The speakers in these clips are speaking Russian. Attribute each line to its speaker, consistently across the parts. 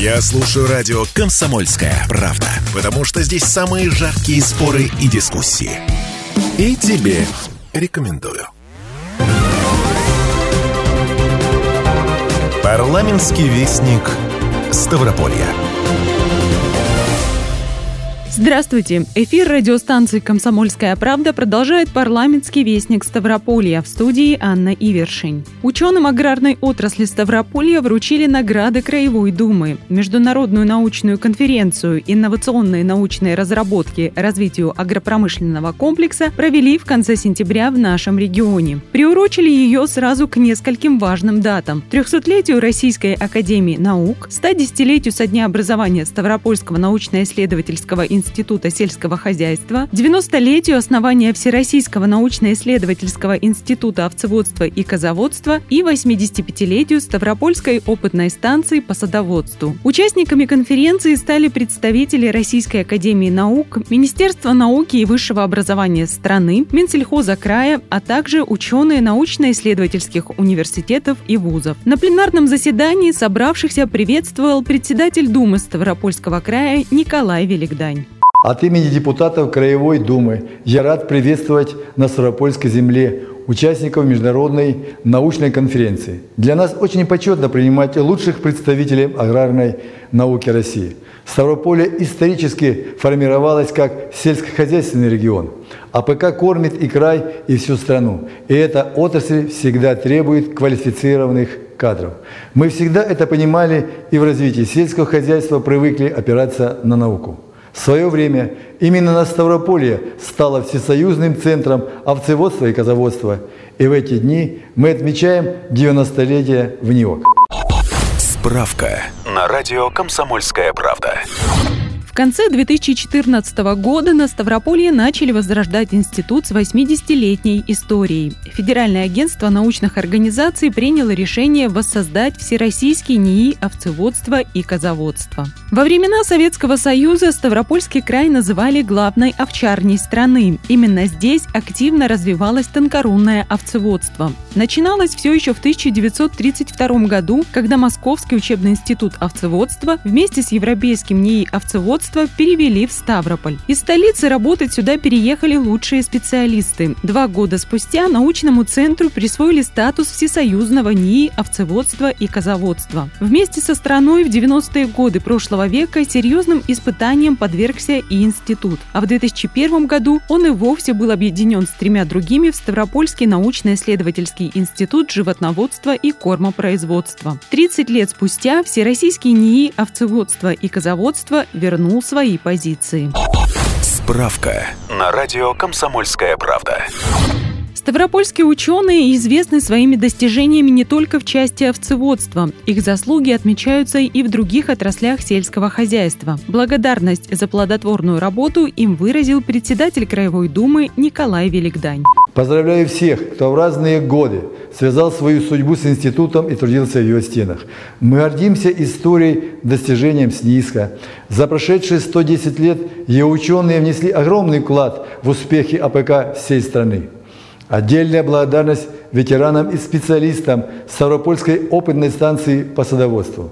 Speaker 1: Я слушаю радио «Комсомольская правда», потому что здесь самые жаркие споры и дискуссии. И тебе рекомендую. Парламентский вестник Ставрополья.
Speaker 2: Здравствуйте! Эфир радиостанции «Комсомольская правда» продолжает парламентский вестник Ставрополья в студии Анна Ивершин. Ученым аграрной отрасли Ставрополья вручили награды Краевой Думы, Международную научную конференцию «Инновационные научные разработки развитию агропромышленного комплекса» провели в конце сентября в нашем регионе. Приурочили ее сразу к нескольким важным датам. 300-летию Российской Академии Наук, 110-летию со дня образования Ставропольского научно-исследовательского института Института сельского хозяйства, 90-летию основания Всероссийского научно-исследовательского института овцеводства и козоводства и 85-летию Ставропольской опытной станции по садоводству. Участниками конференции стали представители Российской академии наук, Министерства науки и высшего образования страны, Минсельхоза края, а также ученые научно-исследовательских университетов и вузов. На пленарном заседании собравшихся приветствовал председатель Думы Ставропольского края Николай Великдань.
Speaker 3: От имени депутатов Краевой Думы я рад приветствовать на Ставропольской земле участников международной научной конференции. Для нас очень почетно принимать лучших представителей аграрной науки России. Ставрополье исторически формировалось как сельскохозяйственный регион. АПК кормит и край, и всю страну. И эта отрасль всегда требует квалифицированных кадров. Мы всегда это понимали и в развитии сельского хозяйства привыкли опираться на науку. В свое время именно на Ставрополье стало всесоюзным центром овцеводства и козоводства. И в эти дни мы отмечаем 90-летие в НИОК.
Speaker 1: Справка на радио «Комсомольская правда»
Speaker 2: конце 2014 года на Ставрополье начали возрождать институт с 80-летней историей. Федеральное агентство научных организаций приняло решение воссоздать всероссийский НИИ овцеводства и козоводства. Во времена Советского Союза Ставропольский край называли главной овчарней страны. Именно здесь активно развивалось тонкорунное овцеводство. Начиналось все еще в 1932 году, когда Московский учебный институт овцеводства вместе с Европейским НИИ овцеводства производства перевели в Ставрополь. Из столицы работать сюда переехали лучшие специалисты. Два года спустя научному центру присвоили статус всесоюзного НИИ овцеводства и козоводства. Вместе со страной в 90-е годы прошлого века серьезным испытанием подвергся и институт. А в 2001 году он и вовсе был объединен с тремя другими в Ставропольский научно-исследовательский институт животноводства и кормопроизводства. 30 лет спустя Всероссийский НИИ овцеводства и козоводства вернул развернул свои позиции.
Speaker 1: Справка на радио «Комсомольская правда».
Speaker 2: Ставропольские ученые известны своими достижениями не только в части овцеводства. Их заслуги отмечаются и в других отраслях сельского хозяйства. Благодарность за плодотворную работу им выразил председатель Краевой Думы Николай Великдань.
Speaker 3: Поздравляю всех, кто в разные годы связал свою судьбу с институтом и трудился в его стенах. Мы гордимся историей, достижением СНИСКа. За прошедшие 110 лет ее ученые внесли огромный вклад в успехи АПК всей страны. Отдельная благодарность ветеранам и специалистам Ставропольской опытной станции по садоводству,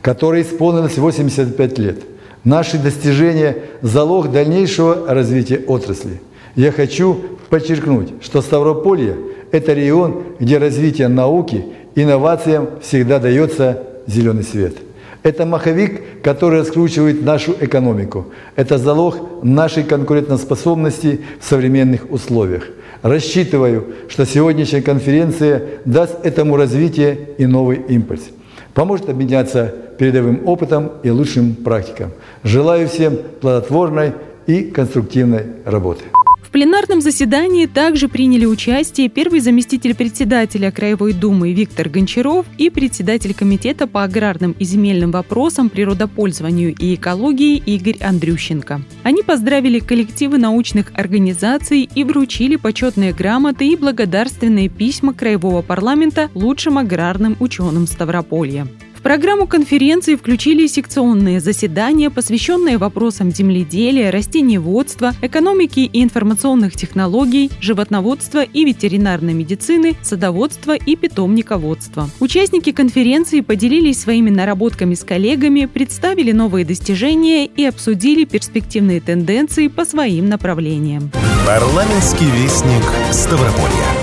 Speaker 3: которой исполнилось 85 лет. Наши достижения – залог дальнейшего развития отрасли. Я хочу подчеркнуть, что Ставрополье – это регион, где развитие науки, инновациям всегда дается зеленый свет. Это маховик, который раскручивает нашу экономику. Это залог нашей конкурентоспособности в современных условиях. Рассчитываю, что сегодняшняя конференция даст этому развитие и новый импульс. Поможет обменяться передовым опытом и лучшим практикам. Желаю всем плодотворной и конструктивной работы.
Speaker 2: В пленарном заседании также приняли участие первый заместитель председателя Краевой Думы Виктор Гончаров и председатель Комитета по аграрным и земельным вопросам, природопользованию и экологии Игорь Андрющенко. Они поздравили коллективы научных организаций и вручили почетные грамоты и благодарственные письма Краевого парламента лучшим аграрным ученым Ставрополья программу конференции включили секционные заседания, посвященные вопросам земледелия, растениеводства, экономики и информационных технологий, животноводства и ветеринарной медицины, садоводства и питомниководства. Участники конференции поделились своими наработками с коллегами, представили новые достижения и обсудили перспективные тенденции по своим направлениям.
Speaker 1: Парламентский вестник Ставрополья.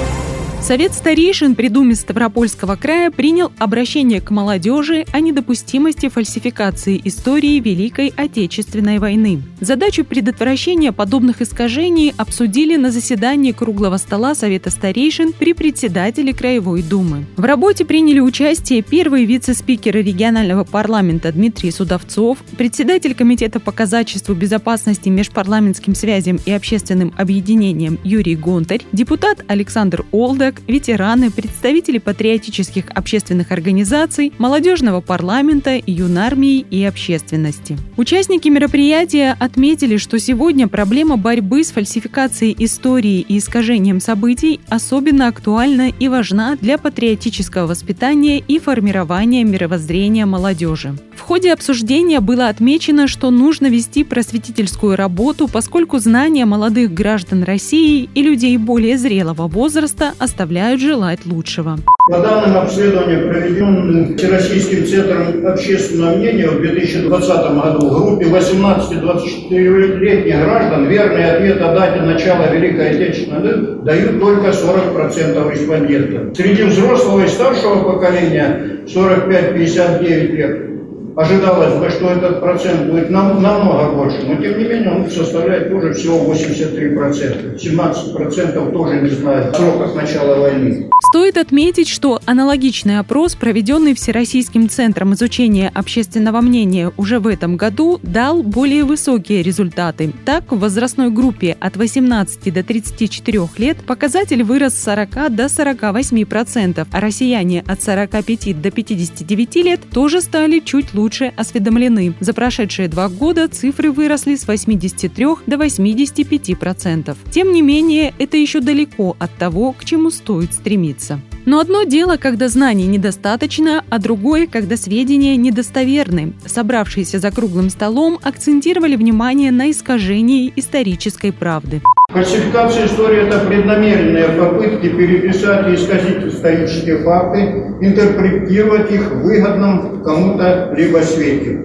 Speaker 2: Совет старейшин при Думе Ставропольского края принял обращение к молодежи о недопустимости фальсификации истории Великой Отечественной войны. Задачу предотвращения подобных искажений обсудили на заседании круглого стола Совета старейшин при председателе Краевой Думы. В работе приняли участие первый вице-спикер регионального парламента Дмитрий Судовцов, председатель Комитета по казачеству, безопасности, межпарламентским связям и общественным объединениям Юрий Гонтарь, депутат Александр Олдак, коллег, ветераны, представители патриотических общественных организаций, молодежного парламента, юнармии и общественности. Участники мероприятия отметили, что сегодня проблема борьбы с фальсификацией истории и искажением событий особенно актуальна и важна для патриотического воспитания и формирования мировоззрения молодежи. В ходе обсуждения было отмечено, что нужно вести просветительскую работу, поскольку знания молодых граждан России и людей более зрелого возраста оставляют желать лучшего.
Speaker 4: По данным обследования, проведенным Всероссийским центром общественного мнения в 2020 году, в группе 18-24-летних граждан верный ответ о дате начала Великой Отечественной дают только 40% респондентов. Среди взрослого и старшего поколения 45-59 лет ожидалось бы, что этот процент будет нам, намного больше, но тем не менее он составляет тоже всего 83%. 17% тоже не знают сроков начала войны.
Speaker 2: Стоит отметить, что аналогичный опрос, проведенный Всероссийским центром изучения общественного мнения уже в этом году, дал более высокие результаты. Так, в возрастной группе от 18 до 34 лет показатель вырос с 40 до 48%, а россияне от 45 до 59 лет тоже стали чуть лучше лучше осведомлены. За прошедшие два года цифры выросли с 83 до 85 процентов. Тем не менее, это еще далеко от того, к чему стоит стремиться. Но одно дело, когда знаний недостаточно, а другое, когда сведения недостоверны. Собравшиеся за круглым столом акцентировали внимание на искажении исторической правды.
Speaker 4: Фальсификация истории – это преднамеренные попытки переписать и исказить исторические факты, интерпретировать их в выгодном кому-то либо свете.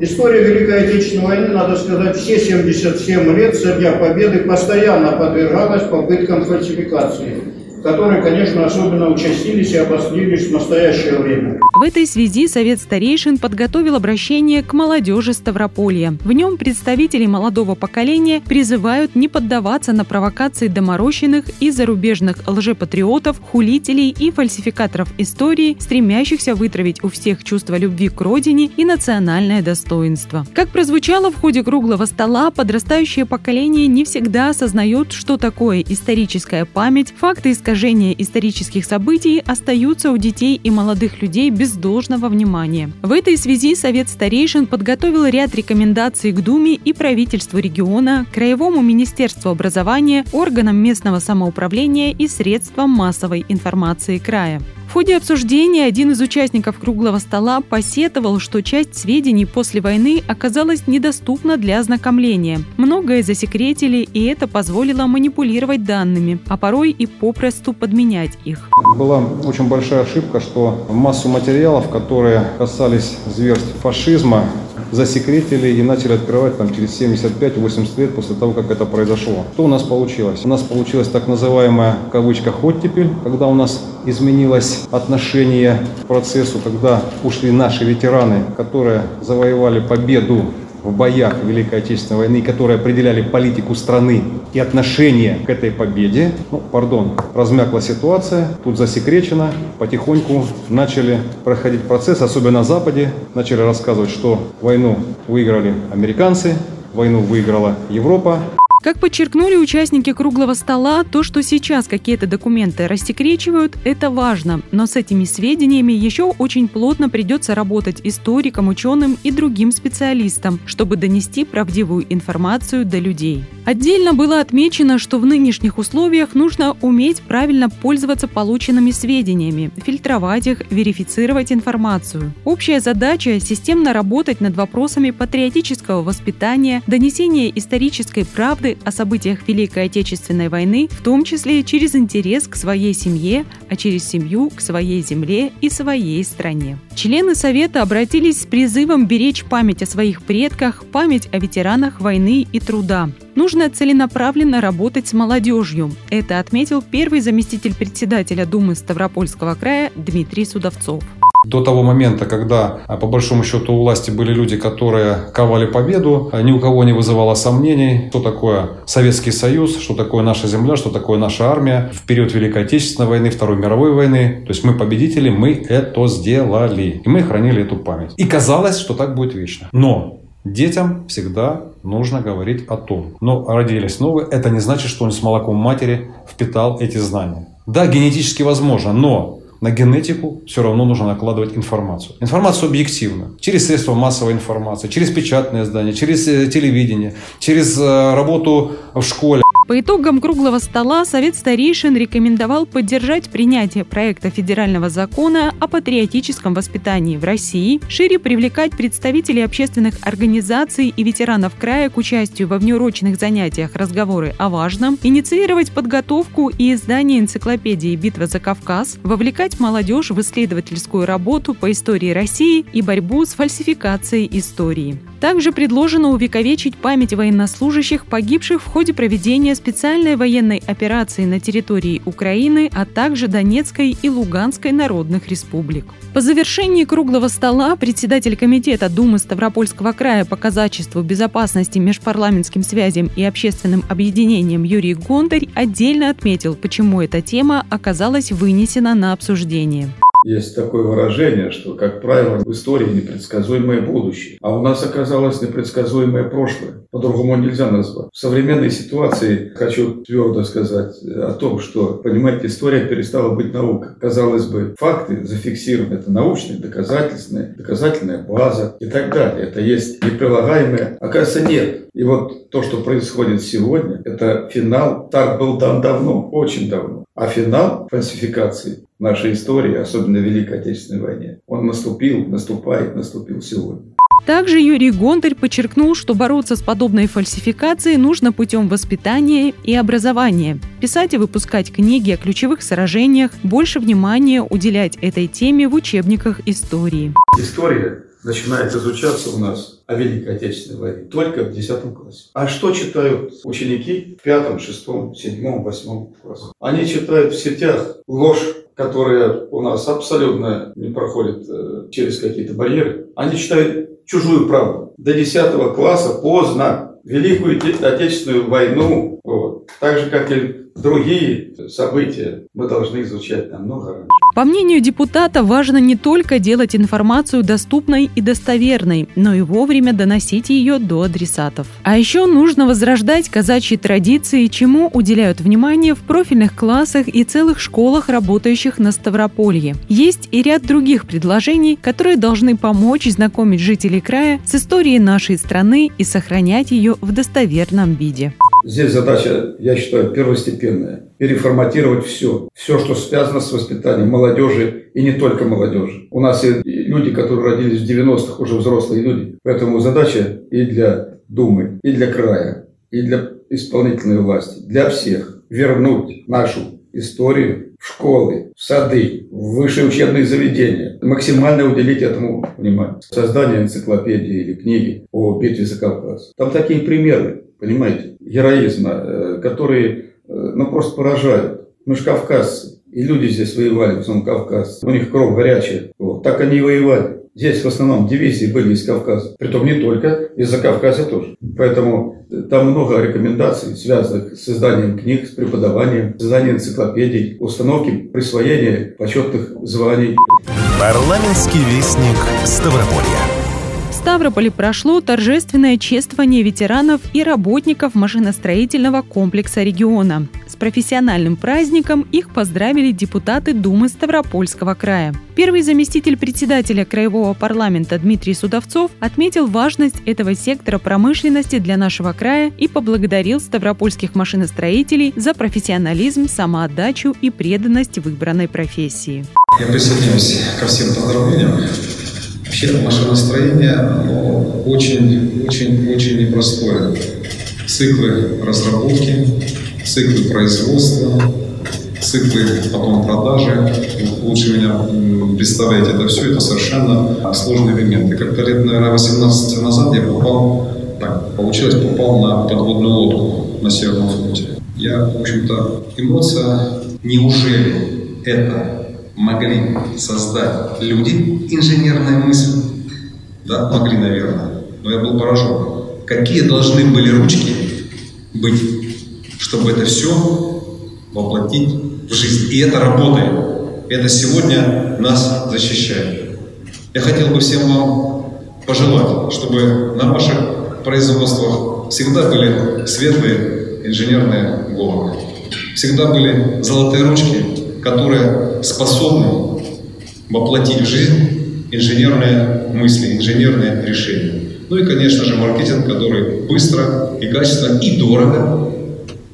Speaker 4: История Великой Отечественной войны, надо сказать, все 77 лет со дня Победы постоянно подвергалась попыткам фальсификации которые, конечно, особенно участились и обострились в настоящее время.
Speaker 2: В этой связи Совет старейшин подготовил обращение к молодежи Ставрополья. В нем представители молодого поколения призывают не поддаваться на провокации доморощенных и зарубежных лжепатриотов, хулителей и фальсификаторов истории, стремящихся вытравить у всех чувство любви к родине и национальное достоинство. Как прозвучало в ходе круглого стола, подрастающее поколение не всегда осознает, что такое историческая память, факты искажения искажения исторических событий остаются у детей и молодых людей без должного внимания. В этой связи Совет старейшин подготовил ряд рекомендаций к Думе и правительству региона, Краевому министерству образования, органам местного самоуправления и средствам массовой информации края. В ходе обсуждения один из участников круглого стола посетовал, что часть сведений после войны оказалась недоступна для ознакомления. Многое засекретили, и это позволило манипулировать данными, а порой и попросту подменять их.
Speaker 5: Была очень большая ошибка, что массу материалов, которые касались зверств фашизма, засекретили и начали открывать там через 75-80 лет после того, как это произошло. Что у нас получилось? У нас получилась так называемая в кавычках оттепель, когда у нас изменилось отношение к процессу, когда ушли наши ветераны, которые завоевали победу в боях Великой Отечественной войны, которые определяли политику страны и отношение к этой победе. Ну, пардон, размякла ситуация, тут засекречено, потихоньку начали проходить процесс, особенно на Западе, начали рассказывать, что войну выиграли американцы, войну выиграла Европа,
Speaker 2: Как подчеркнули участники круглого стола, то, что сейчас какие-то документы рассекречивают, это важно, но с этими сведениями еще очень плотно придется работать историкам, ученым и другим специалистам, чтобы донести правдивую информацию до людей. Отдельно было отмечено, что в нынешних условиях нужно уметь правильно пользоваться полученными сведениями, фильтровать их, верифицировать информацию. Общая задача – системно работать над вопросами патриотического воспитания, донесения исторической правды о событиях Великой Отечественной войны, в том числе через интерес к своей семье, а через семью к своей земле и своей стране. Члены Совета обратились с призывом беречь память о своих предках, память о ветеранах войны и труда. Нужно целенаправленно работать с молодежью. Это отметил первый заместитель председателя Думы Ставропольского края Дмитрий Судовцов.
Speaker 5: До того момента, когда, а, по большому счету, у власти были люди, которые ковали победу, а, ни у кого не вызывало сомнений, что такое Советский Союз, что такое наша земля, что такое наша армия в период Великой Отечественной войны, Второй мировой войны. То есть мы победители, мы это сделали. И мы хранили эту память. И казалось, что так будет вечно. Но Детям всегда нужно говорить о том. Но родились новые, это не значит, что он с молоком матери впитал эти знания. Да, генетически возможно, но на генетику все равно нужно накладывать информацию. Информацию объективно. Через средства массовой информации, через печатные издания, через э, телевидение, через э, работу в школе.
Speaker 2: По итогам круглого стола Совет старейшин рекомендовал поддержать принятие проекта федерального закона о патриотическом воспитании в России, шире привлекать представителей общественных организаций и ветеранов края к участию во внеурочных занятиях разговоры о важном, инициировать подготовку и издание энциклопедии «Битва за Кавказ», вовлекать молодежь в исследовательскую работу по истории России и борьбу с фальсификацией истории. Также предложено увековечить память военнослужащих, погибших в ходе проведения специальной военной операции на территории Украины, а также Донецкой и Луганской народных республик. По завершении круглого стола председатель Комитета Думы Ставропольского края по казачеству, безопасности, межпарламентским связям и общественным объединениям Юрий Гонтарь отдельно отметил, почему эта тема оказалась вынесена на обсуждение.
Speaker 6: Есть такое выражение, что, как правило, в истории непредсказуемое будущее, а у нас оказалось непредсказуемое прошлое. По-другому нельзя назвать. В современной ситуации хочу твердо сказать о том, что, понимаете, история перестала быть наукой. Казалось бы, факты зафиксированы, это научные, доказательственные, доказательная база и так далее. Это есть неприлагаемое. Оказывается, нет. И вот то, что происходит сегодня, это финал. Так был дан давно, очень давно. А финал фальсификации нашей истории, особенно в Великой Отечественной войне, он наступил, наступает, наступил сегодня.
Speaker 2: Также Юрий Гонтарь подчеркнул, что бороться с подобной фальсификацией нужно путем воспитания и образования. Писать и выпускать книги о ключевых сражениях, больше внимания уделять этой теме в учебниках истории.
Speaker 6: История начинает изучаться у нас о Великой Отечественной войне только в 10 классе. А что читают ученики в пятом, шестом, седьмом, восьмом классе? Они читают в сетях ложь, которая у нас абсолютно не проходит э, через какие-то барьеры. Они читают чужую правду. До 10 класса поздно. Великую Отечественную войну, так же, как и другие события, мы должны изучать намного раньше.
Speaker 2: По мнению депутата, важно не только делать информацию доступной и достоверной, но и вовремя доносить ее до адресатов. А еще нужно возрождать казачьи традиции, чему уделяют внимание в профильных классах и целых школах, работающих на Ставрополье. Есть и ряд других предложений, которые должны помочь знакомить жителей края с историей нашей страны и сохранять ее в достоверном виде.
Speaker 6: Здесь задача, я считаю, первостепенная. Переформатировать все. Все, что связано с воспитанием молодежи и не только молодежи. У нас и люди, которые родились в 90-х, уже взрослые люди. Поэтому задача и для Думы, и для края, и для исполнительной власти, для всех вернуть нашу историю в школы, в сады, в высшие учебные заведения. Максимально уделить этому внимание. Создание энциклопедии или книги о битве за Кавказ. Там такие примеры понимаете, героизма, э, которые э, ну, просто поражают. Мы же кавказцы, и люди здесь воевали, в основном кавказцы. У них кровь горячая. Вот. Так они и воевали. Здесь в основном дивизии были из Кавказа. Притом не только, из-за Кавказа тоже. Поэтому э, там много рекомендаций, связанных с изданием книг, с преподаванием, созданием энциклопедий, установки присвоения почетных званий.
Speaker 1: Парламентский вестник Ставрополья.
Speaker 2: Ставрополе прошло торжественное чествование ветеранов и работников машиностроительного комплекса региона. С профессиональным праздником их поздравили депутаты Думы Ставропольского края. Первый заместитель председателя Краевого парламента Дмитрий Судовцов отметил важность этого сектора промышленности для нашего края и поблагодарил ставропольских машиностроителей за профессионализм, самоотдачу и преданность выбранной профессии.
Speaker 5: Я присоединяюсь ко всем поздравлениям. Вообще машиностроение очень-очень-очень непростое. Циклы разработки, циклы производства, циклы потом продажи. Лучше меня представляете это все, это совершенно сложные элементы. Как-то лет, наверное, 18 назад я попал, так получилось, попал на подводную лодку на Северном флоте. Я, в общем-то, эмоция, неужели это могли создать люди инженерная мысль? Да, могли, наверное. Но я был поражен. Какие должны были ручки быть, чтобы это все воплотить в жизнь? И это работает. Это сегодня нас защищает. Я хотел бы всем вам пожелать, чтобы на ваших производствах всегда были светлые инженерные головы. Всегда были золотые ручки, которые способны воплотить в жизнь инженерные мысли, инженерные решения. Ну и, конечно же, маркетинг, который быстро и качественно и дорого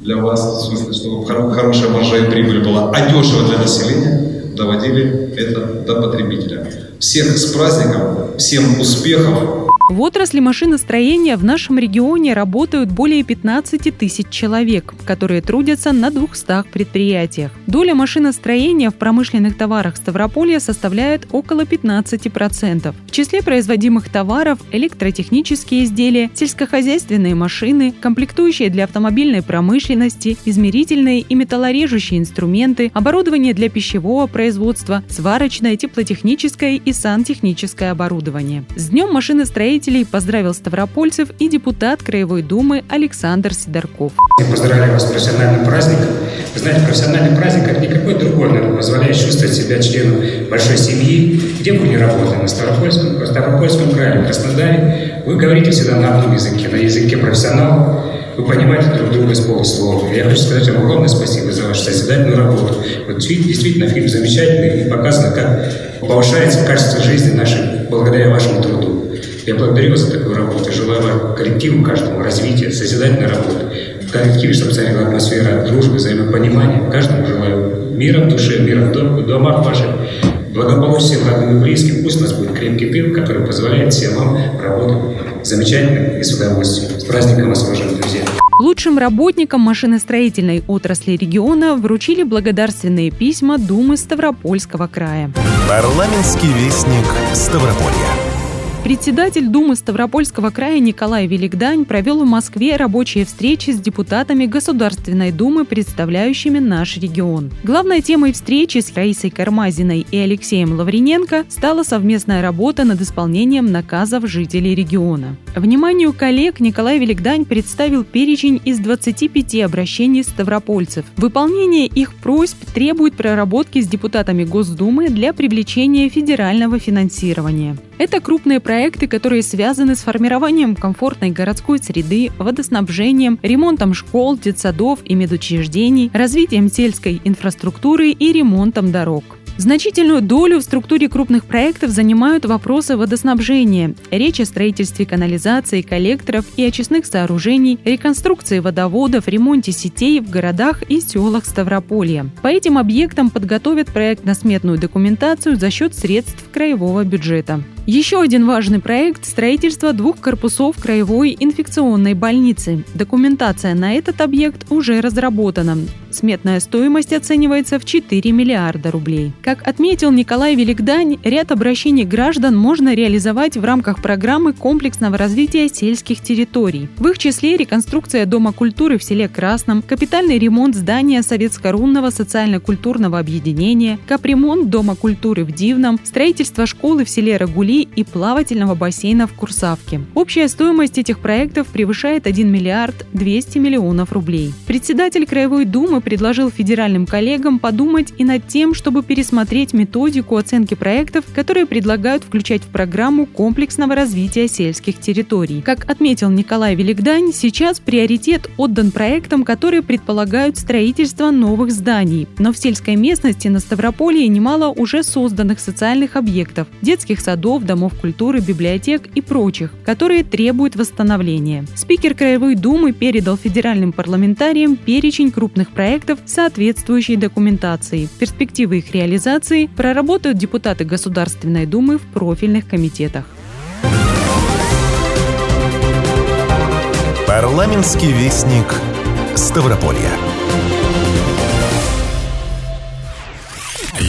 Speaker 5: для вас, в смысле, чтобы хорошая маржа и прибыль была, а дешево для населения, доводили это до потребителя. Всех с праздником, всем успехов,
Speaker 2: в отрасли машиностроения в нашем регионе работают более 15 тысяч человек, которые трудятся на 200 предприятиях. Доля машиностроения в промышленных товарах Ставрополья составляет около 15%. В числе производимых товаров электротехнические изделия, сельскохозяйственные машины, комплектующие для автомобильной промышленности, измерительные и металлорежущие инструменты, оборудование для пищевого производства, сварочное, теплотехническое и сантехническое оборудование. С Днем машиностроения строителей поздравил ставропольцев и депутат Краевой Думы Александр Сидорков.
Speaker 7: Я поздравляю вас с профессиональным праздником. Вы знаете, профессиональный праздник, как никакой другой, наверное, позволяет чувствовать себя членом большой семьи, где бы вы ни работали, на Ставропольском, Ставропольском крае, в Краснодаре. Вы говорите всегда на одном языке, на языке профессионалов. Вы понимаете друг друга с полуслова. Я хочу сказать вам огромное спасибо за вашу созидательную работу. Вот действительно фильм замечательный и показано, как повышается качество жизни нашей благодаря вашему труду. Я благодарю вас за такую работу. Желаю вам коллективу каждому развития, созидательной работы. В коллективе, чтобы царила атмосфера дружбы, взаимопонимания. Каждому желаю мира в душе, мира в домах ваших, благополучия родным и близким. Пусть у нас будет крепкий тыл, который позволяет всем вам работать замечательно и с удовольствием. С праздником вас, уважаемые друзья!
Speaker 2: Лучшим работникам машиностроительной отрасли региона вручили благодарственные письма Думы Ставропольского края.
Speaker 1: Парламентский вестник Ставрополья.
Speaker 2: Председатель Думы Ставропольского края Николай Великдань провел в Москве рабочие встречи с депутатами Государственной Думы, представляющими наш регион. Главной темой встречи с Раисой Кармазиной и Алексеем Лаврененко стала совместная работа над исполнением наказов жителей региона. Вниманию коллег Николай Великдань представил перечень из 25 обращений ставропольцев. Выполнение их просьб требует проработки с депутатами Госдумы для привлечения федерального финансирования. Это крупные проекты, которые связаны с формированием комфортной городской среды, водоснабжением, ремонтом школ, детсадов и медучреждений, развитием сельской инфраструктуры и ремонтом дорог. Значительную долю в структуре крупных проектов занимают вопросы водоснабжения. Речь о строительстве канализации, коллекторов и очистных сооружений, реконструкции водоводов, ремонте сетей в городах и селах Ставрополья. По этим объектам подготовят проектно-сметную документацию за счет средств краевого бюджета. Еще один важный проект – строительство двух корпусов краевой инфекционной больницы. Документация на этот объект уже разработана. Сметная стоимость оценивается в 4 миллиарда рублей. Как отметил Николай Великдань, ряд обращений граждан можно реализовать в рамках программы комплексного развития сельских территорий. В их числе реконструкция Дома культуры в селе Красном, капитальный ремонт здания Советско-рунного социально-культурного объединения, капремонт Дома культуры в Дивном, строительство школы в селе Рагули и плавательного бассейна в Курсавке. Общая стоимость этих проектов превышает 1 миллиард 200 миллионов рублей. Председатель Краевой Думы предложил федеральным коллегам подумать и над тем, чтобы пересмотреть методику оценки проектов, которые предлагают включать в программу комплексного развития сельских территорий. Как отметил Николай Великдань, сейчас приоритет отдан проектам, которые предполагают строительство новых зданий. Но в сельской местности на Ставрополье немало уже созданных социальных объектов – детских садов, домов культуры, библиотек и прочих, которые требуют восстановления. Спикер Краевой Думы передал федеральным парламентариям перечень крупных проектов соответствующей документации. Перспективы их реализации проработают депутаты Государственной Думы в профильных комитетах.
Speaker 1: Парламентский вестник Ставрополья.